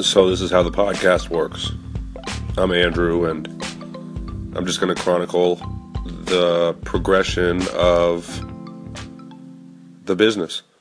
So, this is how the podcast works. I'm Andrew, and I'm just going to chronicle the progression of the business.